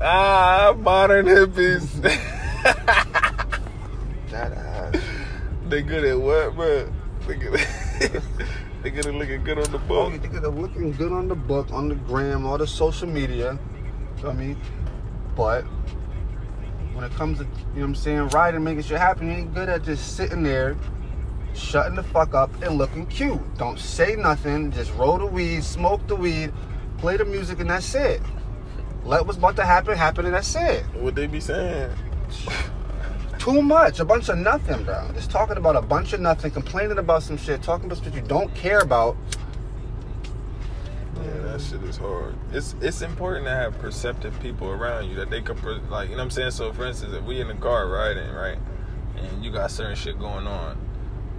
ah, modern hippies. That ass. they good at what, bro? They good at, they good at looking good on the Oh, book. you think they're looking good on the book, on the gram, all the social media. I mean, but when it comes to, you know what I'm saying, riding, making shit happen, you ain't good at just sitting there, shutting the fuck up and looking cute. Don't say nothing, just roll the weed, smoke the weed, play the music, and that's it. Let what's about to happen happen, and that's it. What they be saying? Too much, a bunch of nothing, bro. Just talking about a bunch of nothing, complaining about some shit, talking about shit you don't care about. Yeah, that shit is hard. It's it's important to have perceptive people around you that they can per- like you know what I'm saying. So for instance, if we in the car riding right, and you got certain shit going on,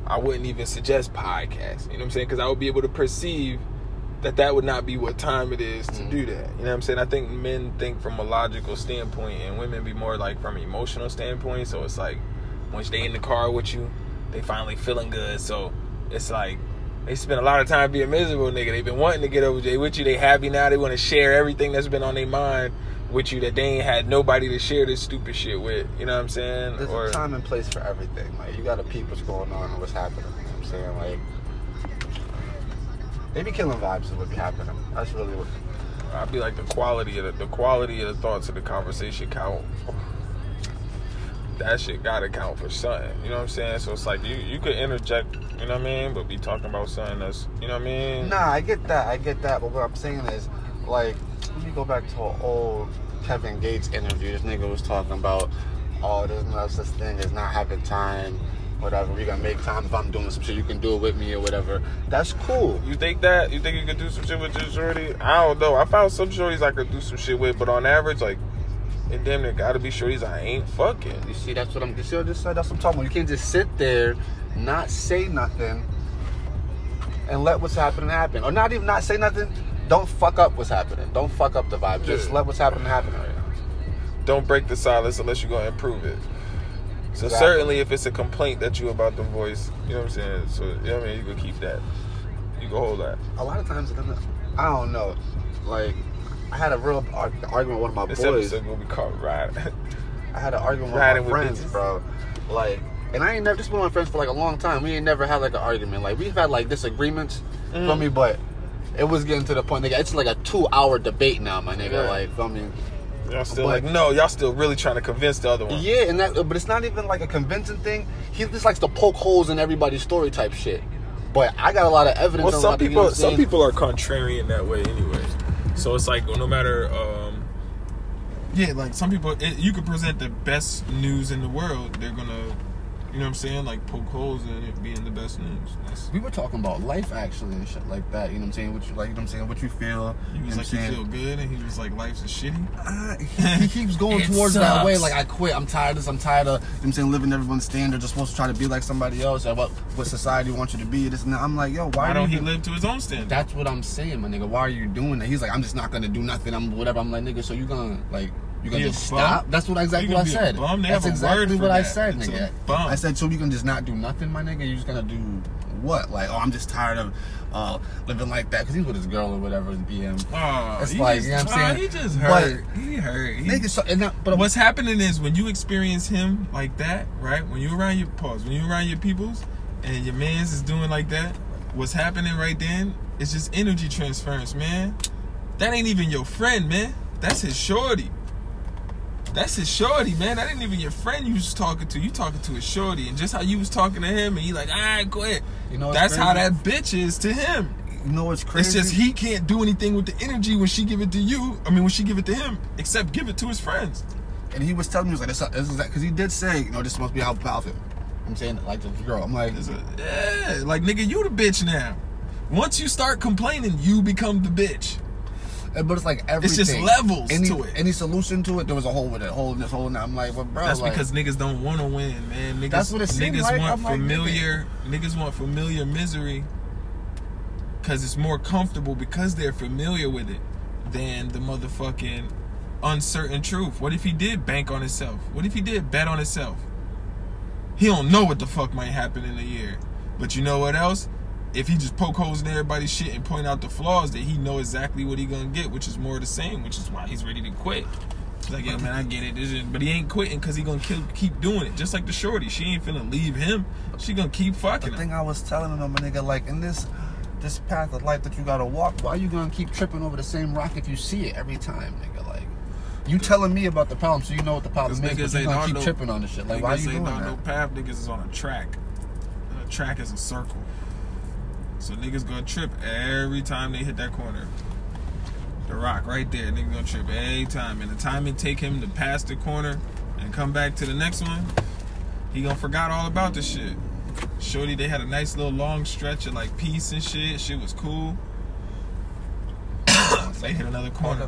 I wouldn't even suggest podcasts. You know what I'm saying? Because I would be able to perceive that that would not be what time it is to mm-hmm. do that. You know what I'm saying? I think men think from a logical standpoint, and women be more like from an emotional standpoint. So it's like once they in the car with you, they finally feeling good. So it's like they spend a lot of time being miserable, nigga. They've been wanting to get over Jay with you. They happy now. They want to share everything that's been on their mind with you that they ain't had nobody to share this stupid shit with. You know what I'm saying? There's Or a time and place for everything. Like you gotta peep what's going on and what's happening. You know what I'm saying? Like they be killing vibes of what be happening. That's really what I'd be like the quality of the, the quality of the thoughts of the conversation count. That shit gotta count for something. You know what I'm saying? So it's like you you could interject, you know what I mean, but be talking about something that's you know what I mean? Nah, I get that, I get that, but what I'm saying is like let me go back to an old Kevin Gates interview. This nigga was talking about oh there's no such thing as not having time, whatever. We gonna make time if I'm doing some shit, you can do it with me or whatever. That's cool. You think that? You think you could do some shit with your shorty? I don't know. I found some shorties I could do some shit with, but on average, like, and damn near gotta be shorties I ain't fucking. You see, that's what I'm. You see, what I just said. That's what I'm talking about. You can't just sit there, not say nothing, and let what's happening happen, or not even not say nothing. Don't fuck up what's happening. Don't fuck up the vibe. Just Yeah. let what's happening happen. Don't break the silence unless you're gonna improve it. So Exactly. certainly, if it's a complaint that you about the voice, you know what I'm saying. So you know what I mean. You can keep that. You can hold that. A lot of times. I don't know. Like, I had a real argument with one of my This boys. episode gonna be called "Ride." I had an argument with Riding my friends, bro. Like, and I ain't never. just been my friends for like a long time. We ain't never had like an argument. Like, we've had like disagreements. Mm. Feel me? But it was getting to the point. Nigga, it's like a two-hour debate now, my nigga. Yeah. Like, feel me? Y'all still But- like, no, y'all still really trying to convince the other one. Yeah, and that, but it's not even like a convincing thing. He just likes to poke holes in everybody's story type shit. But I got a lot of evidence. Well, on some what- you know people, what some people are contrarian that way, anyway. So it's like no matter, um, yeah, like some people, it, you could present the best news in the world, they're gonna, you know what I'm saying, like poke holes in it being the best news. That's, We were talking about life actually and shit like that. You know what I'm saying? What you like? You know what I'm saying? What you feel? he you was know like, what you feel good, and he was like, life's a shitty. Uh, he, he keeps going It towards that way. Like I quit. I'm tired of this. I'm tired of. You know what I'm saying living everyone's standards. You're supposed to try to be like somebody else. Or what what society wants you to be. This and that. I'm like, yo, why, Why do don't you he live to his own standard? That's what I'm saying, my nigga. Why are you doing that? He's like, I'm just not gonna do nothing. I'm whatever. I'm like, nigga. So you gonna like you gonna Be just stop? That's what exactly what I can said. That's exactly what I said, It's nigga. I said, so you can just not do nothing, my nigga. You just gonna do what? Like, oh, I'm just tired of uh, living like that because he's with his girl or whatever. His BM. Oh, It's like, just, you know what I'm saying? He just But- hurt. he hurt. He, Nigga, so, but What's happening is when you experience him like that, right? When you around your pause, when you around your peoples, and your man's is doing like that, what's happening right then? It's just energy transference, man. That ain't even your friend, man. That's his shorty. That's his shorty, man. That ain't even your friend you was talking to. You talking to his shorty, and just how you was talking to him, and he like, all right, go ahead. You know That's how that bitch is to him. you know what's crazy? It's just he can't do anything with the energy when she give it to you. I mean, when she give it to him, except give it to his friends. and he was telling me, he was like, this, this is that because he did say, you know, this must be how feel. I'm saying like this girl. I'm like, a- yeah, like nigga, you the bitch now. Once you start complaining, you become the bitch. But it's like everything. It's just levels any, to it. Any solution to it, there was a hole with it, hole in this, hole in that. I'm like, well, bro, That's like, because niggas don't want to win, man. Niggas, That's what it seemed niggas like. want I'm like, familiar. niggas want familiar misery because it's more comfortable because they're familiar with it than the motherfucking uncertain truth. What if he did bank on himself? What if he did bet on himself? He don't know what the fuck might happen in a year. But you know what else? If he just poke holes in everybody's shit and point out the flaws, then he know exactly what he gonna get, which is more of the same, which is why he's ready to quit. He's like, yeah, man, I get it. This but he ain't quitting because he gonna kill, keep doing it. Just like the shorty, she ain't finna leave him. She gonna keep fucking The him. thing I was telling him, my nigga, like in this this path of life that you gotta walk, why you gonna keep tripping over the same rock if you see it every time, nigga? Like you telling me about the problem, so you know what the problem is, niggas but you gonna keep no- tripping on this shit. Like why you ain't doing that? no path. Niggas is on a track. And a track is a circle. So niggas gonna trip every time they hit that corner. The rock right there. niggas gonna trip every time. And the time it take him to pass the corner and come back to the next one, he gonna forgot all about the shit. Shorty, they had a nice little long stretch of like peace and shit. Shit was cool. they hit another corner.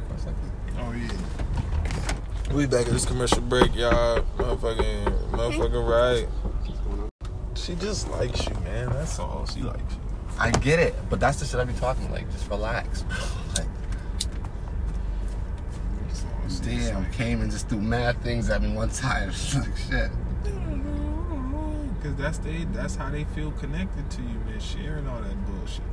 Oh yeah. We back at this commercial break, y'all. Motherfucking, motherfucking right. She just likes you, man. That's all. She likes you. I get it, but that's the shit I be talking like. Just relax. Like, damn, came and just threw mad things at me one time. like shit. Cause that's they that's how they feel connected to you, man. Sharing all that bullshit.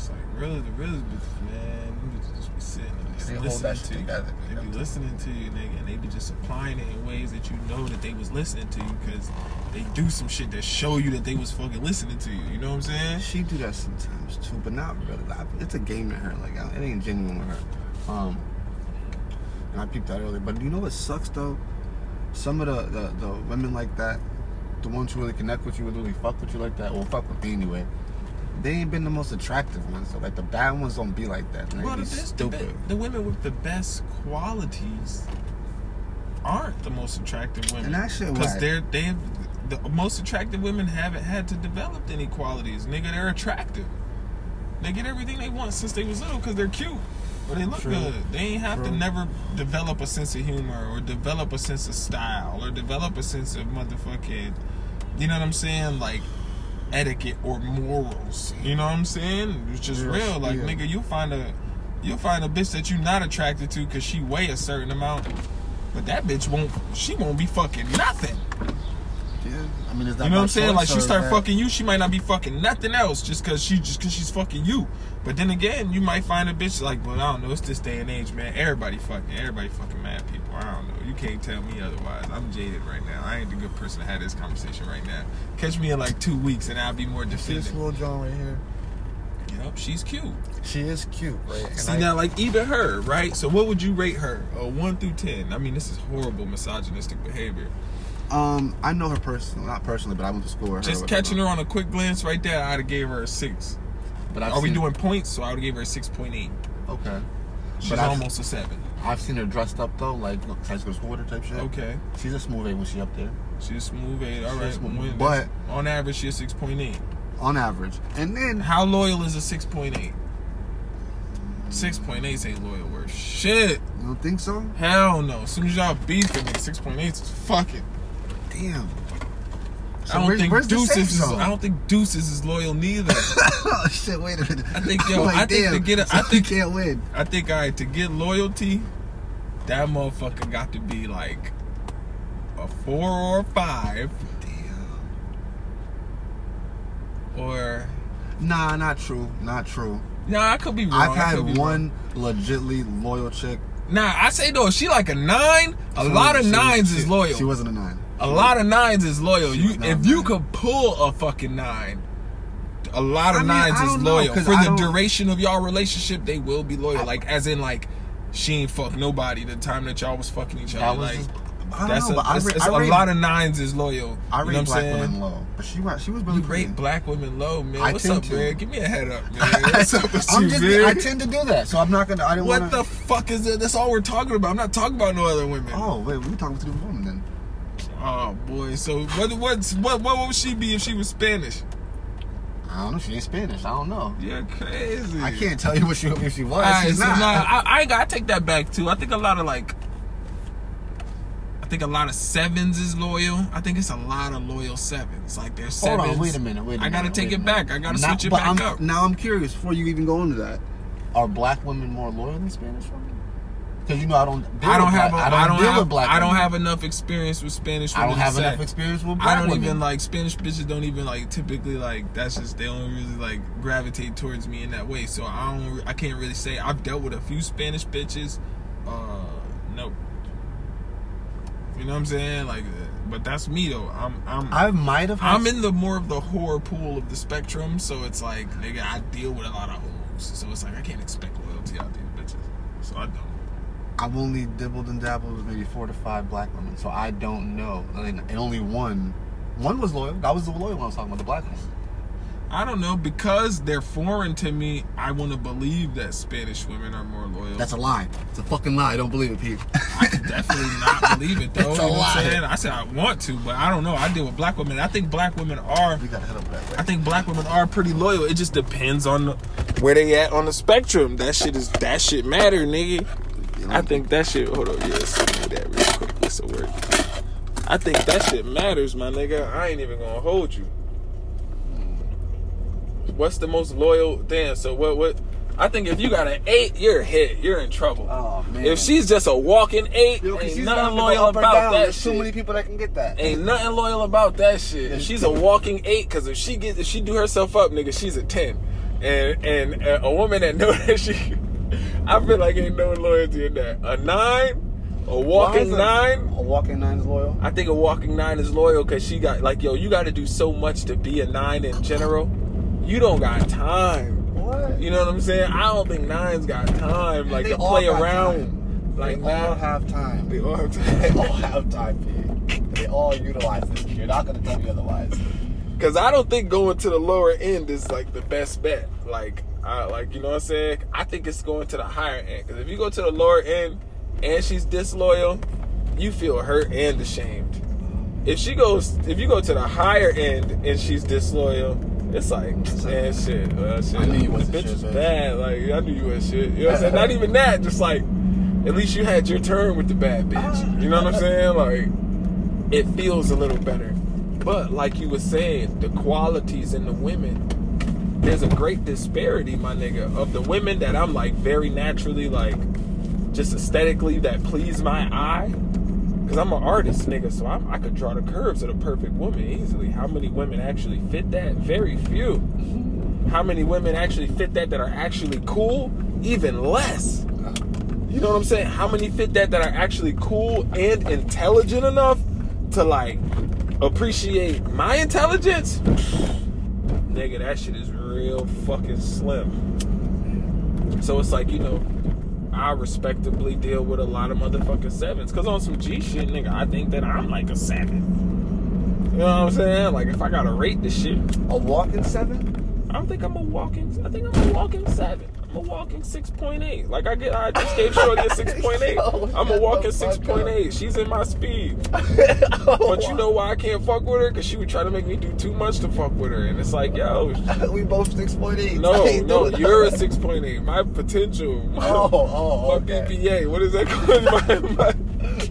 It's like really the realest bitches, man. You bitches just be sitting and just They listening to you. together. They be listening to you, nigga, and they be just applying it in ways that you know that they was listening to you because they do some shit that show you that they was fucking listening to you. You know what I'm saying? She do that sometimes too, but not really. It's a game to her. Like it ain't genuine with her. Um, and I peeped that earlier. But you know what sucks though? Some of the, the the women like that, the ones who really connect with you, really fuck with you like that, or fuck with me anyway. They ain't been the most attractive ones. So like the bad ones don't be like that. They Well, be the, best, the, stupid. be- the women with the best qualities aren't the most attractive women. And shit because they're they the most attractive women haven't had to develop any qualities. Nigga, they're attractive. They get everything they want since they was little because they're cute or they look True. good. They ain't have to never develop a sense of humor or develop a sense of style or develop a sense of motherfucking, you know what I'm saying? Like etiquette or morals. You know what I'm saying? It's just real. Like yeah. nigga, you find a you'll find a bitch that you're not attracted to because she weigh a certain amount. But that bitch won't. She won't be fucking nothing. Yeah. I mean, is that You know what I'm saying? Like she start that- fucking you, she might not be fucking nothing else just cause she just cause she's fucking you. But then again, you might find a bitch like, but I don't know. It's this day and age, man. Everybody fucking, everybody fucking mad people. I don't know. You can't tell me otherwise. I'm jaded right now. I ain't the good person to have this conversation right now. Catch me in like two weeks and I'll be more See this little John right here? Yep, she's cute. She is cute, right? And See I- now, like even her, right? So what would you rate her? A one through ten? I mean, this is horrible misogynistic behavior. Um, I know her personally, not personally, but I went to school with her. Just catching her on a quick glance right there, I'd have gave her a six. But I've Are we doing points? So I would have gave her a six point eight. Okay. She's But I've- almost a seven. I've seen her dressed up though, like look, high school school with her type shit. Okay, She's a smooth A when she up there, she's a smooth eight. All She's right, smooth. But- on average, she's six point eight. on average. And then How loyal is a six point eight? Six point eight ain't loyal worth shit. you don't think so? Hell no. As soon as y'all beefing, nigga, six point eight is fucking. Damn. So I don't where's- think where's Deuces. Is. I don't think Deuces is loyal neither. oh shit! Wait a minute. I think, yo, Like, I think to get a- so I think- can't win. I think all right to get loyalty, that motherfucker got to be like a four or a five, or Nah, not true. Not true. nah, I could be wrong. I've had one legitly loyal chick. Nah, I say though, she like a nine. A She lot of nines she- is loyal. She wasn't a nine. A lot of nines is loyal. You if you could pull a fucking nine. A lot of I mean, nines is don't know, for I the don't- duration of y'all relationship. They will be loyal, I- like as in like she ain't fuck nobody the time that y'all was fucking each other. Like just. That's know, a, but I it's, rate, it's I a lot of nines is loyal. I you know rate what I'm black saying? women low, but she wa- she was really You pretty. rate black women low, man. I What's up, to. man? Give me a head up, man. What's up with I'm you, just, man? I tend to do that, so I'm not gonna. I didn't what want the fuck is that? That's all we're talking about. I'm not talking about no other women. Oh, Oh wait, we were talking to the woman then. boy. So what? What's what? What would she be if she was Spanish? I don't know. She ain't Spanish. I don't know. You're crazy. I can't tell you what she if she was. Right, She's so not. nah, I, I, I take that back too. I think a lot of like, I think a lot of sevens is loyal. I think it's a lot of loyal sevens. Like there's Hold sevens. on, wait a minute, wait a I gotta take it back. I gotta Now- switch it back I'm, up. Now I'm curious before you even go into that. Are black women more loyal than Spanish women? Because you know I don't. I don't have. A, I don't, deal have. with black. I don't women. have enough experience with Spanish. I don't have say. enough experience with black I don't women. even like Spanish bitches. Don't even like typically like. That's just they don't really like gravitate towards me in that way. So I don't. I can't really say. I've dealt with a few Spanish bitches. Uh, Nope. You know what I'm saying? Like, but that's me though. I'm, I'm, I might have. I'm in the more of the whore pool of the spectrum. So it's like, nigga, I deal with a lot of hoes. So it's like I can't expect loyalty out of these bitches. So I don't. I've only dibbled and dabbled with maybe four to five black women, so I don't know. And, and only one, one was loyal. That was the loyal one I was talking about, the black one. I don't know because they're foreign to me. I want to believe that Spanish women are more loyal. That's a lie. It's a fucking lie. I don't believe it, Pete. I can definitely not believe it though. It's a you know what lie. I'm saying? I said I want to, but I don't know. I deal with black women. I think black women are. we gotta head up that way. I think black women are pretty loyal. It just depends on the, where they at on the spectrum. That shit is that shit matter, nigga. I think that shit. Hold on, yeah, send me that real quick. This will work. I think that shit matters, my nigga. I ain't even gonna hold you. What's the most loyal? Damn. So what? What? I think if you got an eight, you're a hit. You're in trouble. Oh man. If she's just a walking eight, Yo, ain't nothing loyal about down. that There's too many people that can get that. Ain't nothing loyal about that shit. If she's a walking eight, because if she gets, if she do herself up, nigga, she's a ten. And and uh, a woman that know that she, I feel like ain't no loyalty in that. A nine, a walking a- nine. A walking nine is loyal. I think a walking nine is loyal because she got like, yo, you got to do so much to be a nine in general. You don't got time. What? You know what I'm saying? I don't think nines got time like They to play around. time. Like they all have time. They all have They time. all have time, They all utilize this. You're not gonna tell me otherwise. Cause I don't think going to the lower end is like the best bet. Like, I like you know what I'm saying. I think it's going to the higher end. Cause if you go to the lower end and she's disloyal, you feel hurt and ashamed. If she goes, if you go to the higher end and she's disloyal, it's like man, shit, uh, well, shit. I knew you wasn't bitch shit, was bad. Like I knew you was shit. You know what I'm saying? Not even that. Just like at least you had your turn with the bad bitch. Ah. You know what I'm saying? Like it feels a little better. But like you were saying, the qualities in the women, there's a great disparity, my nigga, of the women that I'm like very naturally like just aesthetically that please my eye. Cause I'm an artist, nigga, so I'm, I could draw the curves of the perfect woman easily. How many women actually fit that? Very few. How many women actually fit that that are actually cool? Even less. You know what I'm saying? How many fit that that are actually cool and intelligent enough to like appreciate my intelligence? Nigga, that shit is real fucking slim. So it's like, you know, I respectably deal with a lot of motherfucking sevens. Cause on some G shit, nigga, I think that I'm like a seven. You know what I'm saying? Like if I gotta rate the shit, A walking seven? I don't think I'm a walking. I think I'm a walking seven. I'm a walking six point eight. Like I get, I just gave Shorty a six point eight. Yo, I'm a walking six point eight. She's in my speed. Oh, but you know why I can't fuck with her? Cause she would try to make me do too much to fuck with her, and it's like, yo, we both six point eight. no, no, you're a six point eight. My potential, my, Oh, oh, my okay. BPA. What is that called? my, my,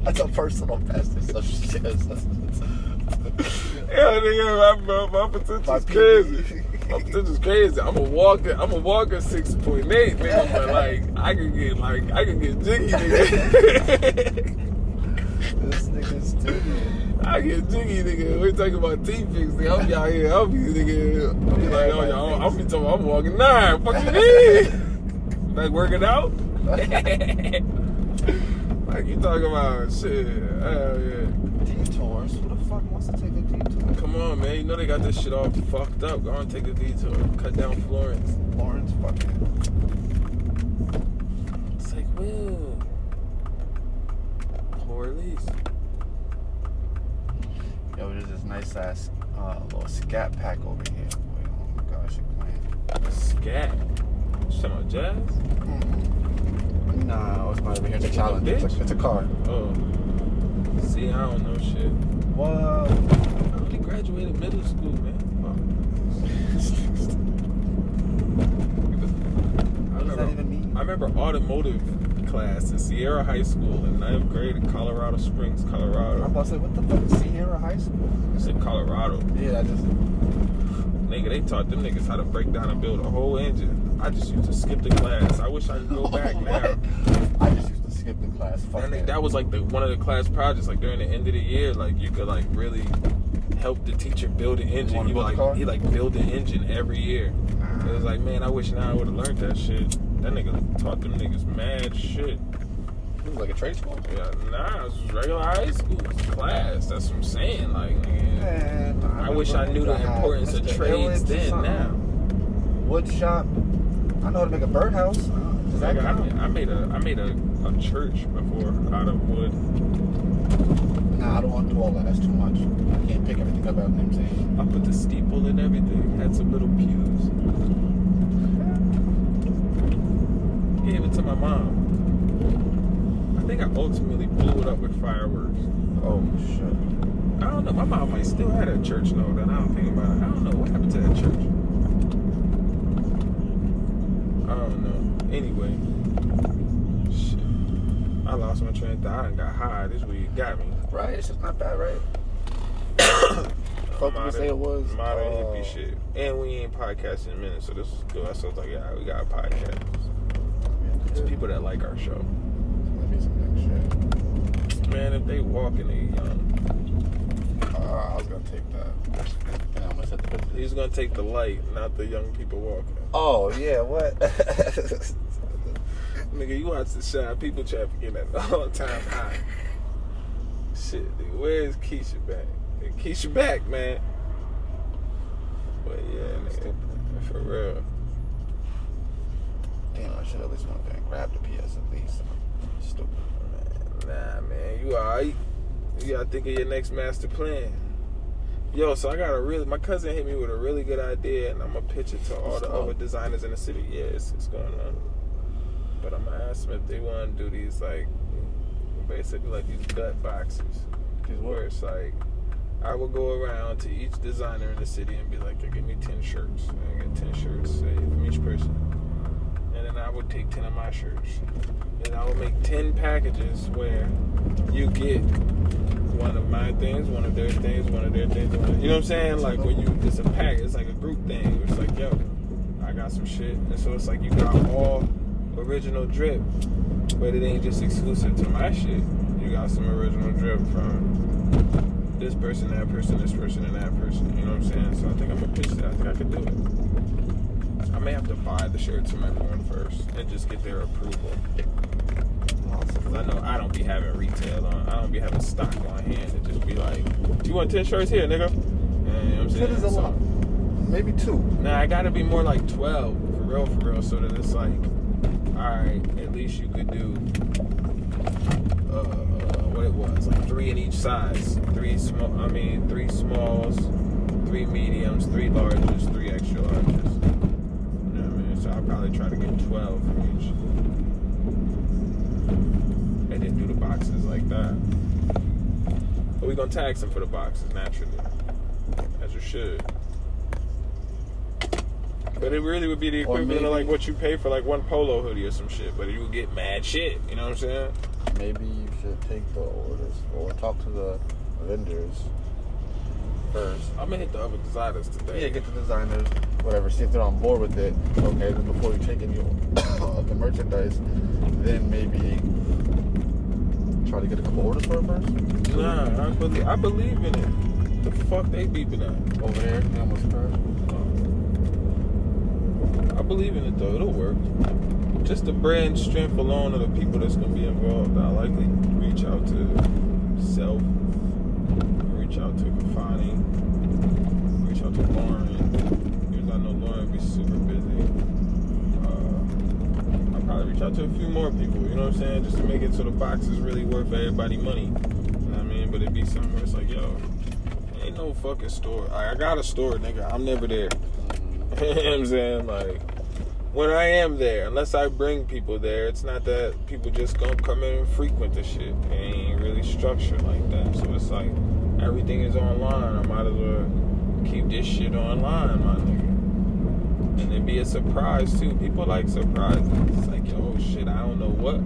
That's a personal best. Shit. yeah, nigga, my, my, my potential's My crazy. PPA. is crazy. I'm a walker. I'm a walker six point eight, nigga. But like, I can get like, I can get jiggy, nigga. This nigga's stupid. I get jiggy, nigga. We talking about teeth fix, nigga. I'll be out here, I'll be, nigga. I'll be like, oh, y'all, I'll be talking, I'm walking nine. Fuck you mean? Like working out? like you talking about shit. Hell yeah. Detours. Who the fuck wants to take a? Come on, man. You know they got this shit all fucked up. Go on, take a detour. Cut down Florence. Lawrence fucking. It's like, well, poor Elise. Yo, there's this nice ass uh, little scat pack over here. Boy, oh my gosh, you're playing. Scat. You talking about jazz? Mm-mm. Nah, it's not over here. It's a challenge. It's a, it's a car. Oh. See, I don't know shit. What? I graduated middle school, man. What does that even mean? I remember automotive class in Sierra High School in ninth grade in Colorado Springs, Colorado. I'm about to say, what the fuck is Sierra High School? It's in Colorado. Yeah, that just. Nigga, they taught them niggas how to break down and build a whole engine. I just used to skip the class. I wish I could go back now. I just used to skip the class. Fuck And that. that was like the one of the class projects. Like during the end of the year, like you could like really help the teacher build an engine. He build like he like build an engine every year. It was like, man, I wish now I would have learned that shit. That nigga taught them niggas mad shit. It was like a trade school? Yeah, nah, it was regular high school class. That's what I'm saying. Like, man, Man, I wish I knew the importance of trades then. Now, Wood shop. I know how to make a birdhouse. Does Like, I, I made a I made a, a church before out of wood. Nah, I don't want to do all that. That's too much. I can't pick everything up. You know what I'm saying? I put the steeple and everything. Had some little pews. Gave it to my mom. I think I ultimately blew it up with fireworks. Oh shit. I don't know. My mom might still have that church note, Then I don't think about it. I don't know what happened to that church. I don't know. Anyway, shit. I lost my train of thought and got high. This week got me. Right? It's just not bad, right? Fuck Modern- say it was. modern uh, hippie shit. And we ain't podcasting in a minute, so this is good. I was like, yeah, we got a podcast. It's people that like our show. Maybe some next shit. Man, if they walking, they young. Uh, I was gonna take that. And I'm gonna set the business. He's gonna take the light, not the young people walking. Oh yeah, what? Nigga, you watch the shot, people trafficking at all time high. Shit, nigga, where is Keisha back? Keisha back, man. But yeah, nigga, for real. Damn, I should at least went there and grabbed the PS at least. Stupid. Man, Nah, man, you alright. You gotta think of your next master plan. Yo, so I got a really, my cousin hit me with a really good idea, and I'm gonna pitch it to all What's the up? other designers in the city. Yeah, it's, it's going on. But I'm gonna ask them if they wanna do these, like, basically like these gut boxes. These? Where it's like, I will go around to each designer in the city and be like, give me 10 shirts. And I get 10 shirts, say, from each person. And then I would take 10 of my shirts. And I would make 10 packages where you get one of my things, one of their things, one of their things. Of, you know what I'm saying? Like when you, it's a pack, it's like a group thing. It's like, yo, I got some shit. And so it's like you got all original drip, but it ain't just exclusive to my shit. You got some original drip from this person, that person, this person, and that person. You know what I'm saying? So I think I'm gonna pitch that. I think I could do it. I may have to buy the shirts from everyone first and just get their approval. Cause I know I don't be having retail on. I don't be having stock on hand to just be like, do "You want ten shirts here, nigga?" And, you know what I'm saying? Ten is a So- lot. Maybe two. Nah, I gotta be more like 12, for real, for real, so that it's like, alright, at least you could do, uh, what it was, like three in each size. Three small, I mean, three smalls, three mediums, three larges, three extra larges. You know what I mean? So I'll probably try to get 12 from each. And then do the boxes like that. But we're gonna tax them for the boxes, naturally. As you should. But it really would be the equivalent of like what you pay for like one polo hoodie or some shit. But you would get mad shit. You know what I'm saying? Maybe you should take the orders or talk to the vendors first. I'm gonna hit the other designers today. Yeah, get the designers, whatever, see if they're on board with it. Okay, then before you take any of the merchandise, then maybe try to get a couple orders for it first. Nah, I believe I believe in it. The fuck they beeping at? Over there, you almost heard. I believe in it though. It'll work. Just the brand strength alone of the people that's gonna be involved. I likely reach out to Self, reach out to Kafani, reach out to Lauren. Because I know Lauren be super busy. Uh, I'll probably reach out to a few more people. You know what I'm saying? Just to make it so the box is really worth everybody money. You know what I mean? But it'd be somewhere it's like, yo, ain't no fucking store. Like, I got a store, nigga. I'm never there. you know I'm saying? Like, when I am there, unless I bring people there, it's not that people just gonna come in and frequent the shit. It ain't really structured like that. So it's like, everything is online. I might as well keep this shit online, my nigga. And it be a surprise, too. People like surprises. It's like, yo, shit, I don't know what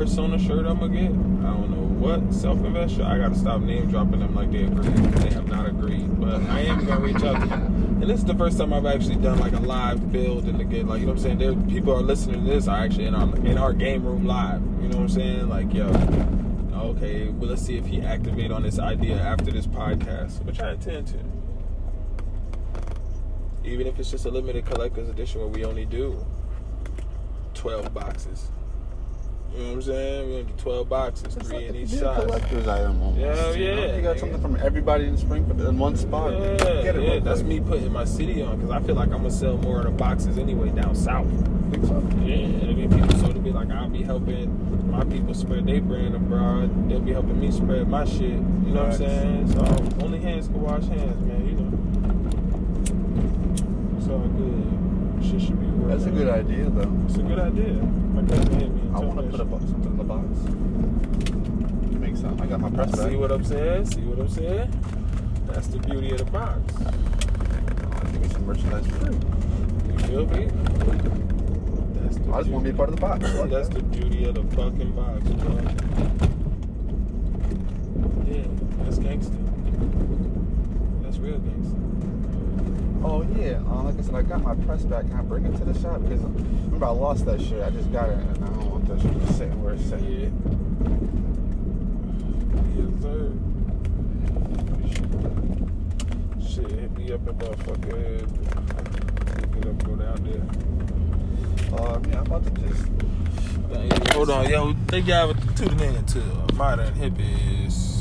persona shirt I'm gonna get. I don't know what self-invest shirt. I gotta stop name dropping them like they agreed. They have not agreed. But I am gonna reach out to them. And this is the first time I've actually done like a live build and again, like you know what I'm saying. There, people are listening to this are actually in our in our game room live. You know what I'm saying? Like yo, okay, well let's see if he activate on this idea after this podcast, which I intend to. Even if it's just a limited collector's edition where we only do 12 boxes. You know what I'm saying? We're gonna do 12 boxes, It's three like in each be a size. collector's item almost. Yeah, you know? yeah, You got nigga. something from everybody in Springfield in one spot. Yeah, Get it yeah, that's me putting my city on because I feel like I'm gonna sell more of the boxes anyway down south. Think so? Yeah, it'll be people. So it'll be like I'll be helping my people spread their brand abroad. They'll be helping me spread my shit. You know what I'm saying? So only hands can wash hands, man. You know. It's all good. Shit should be. working. That's a good idea, though. It's a good idea. My cousin hit me. I want to put a box, something in the box. Make something. I got my press back. See what I'm saying? See what I'm saying? That's the beauty of the box. Oh, Give me some merchandise for free. You feel me? That's the I just want to be a part of the box. That's that. the beauty of the fucking box, bro. Yeah, that's gangster. That's real gangster. Oh yeah, uh, like I said, I got my press back. Can I bring it to the shop? Because remember I lost that shit. I just got it, and I don't want that shit just sitting where it's Yeah. sitting. Yes, sir. Shit, hit me up at motherfucker. Pick it up, go down there. Uh, yeah, I'm about to just. Hold on, yo. Thank y'all for tuning in to Modern Hippies.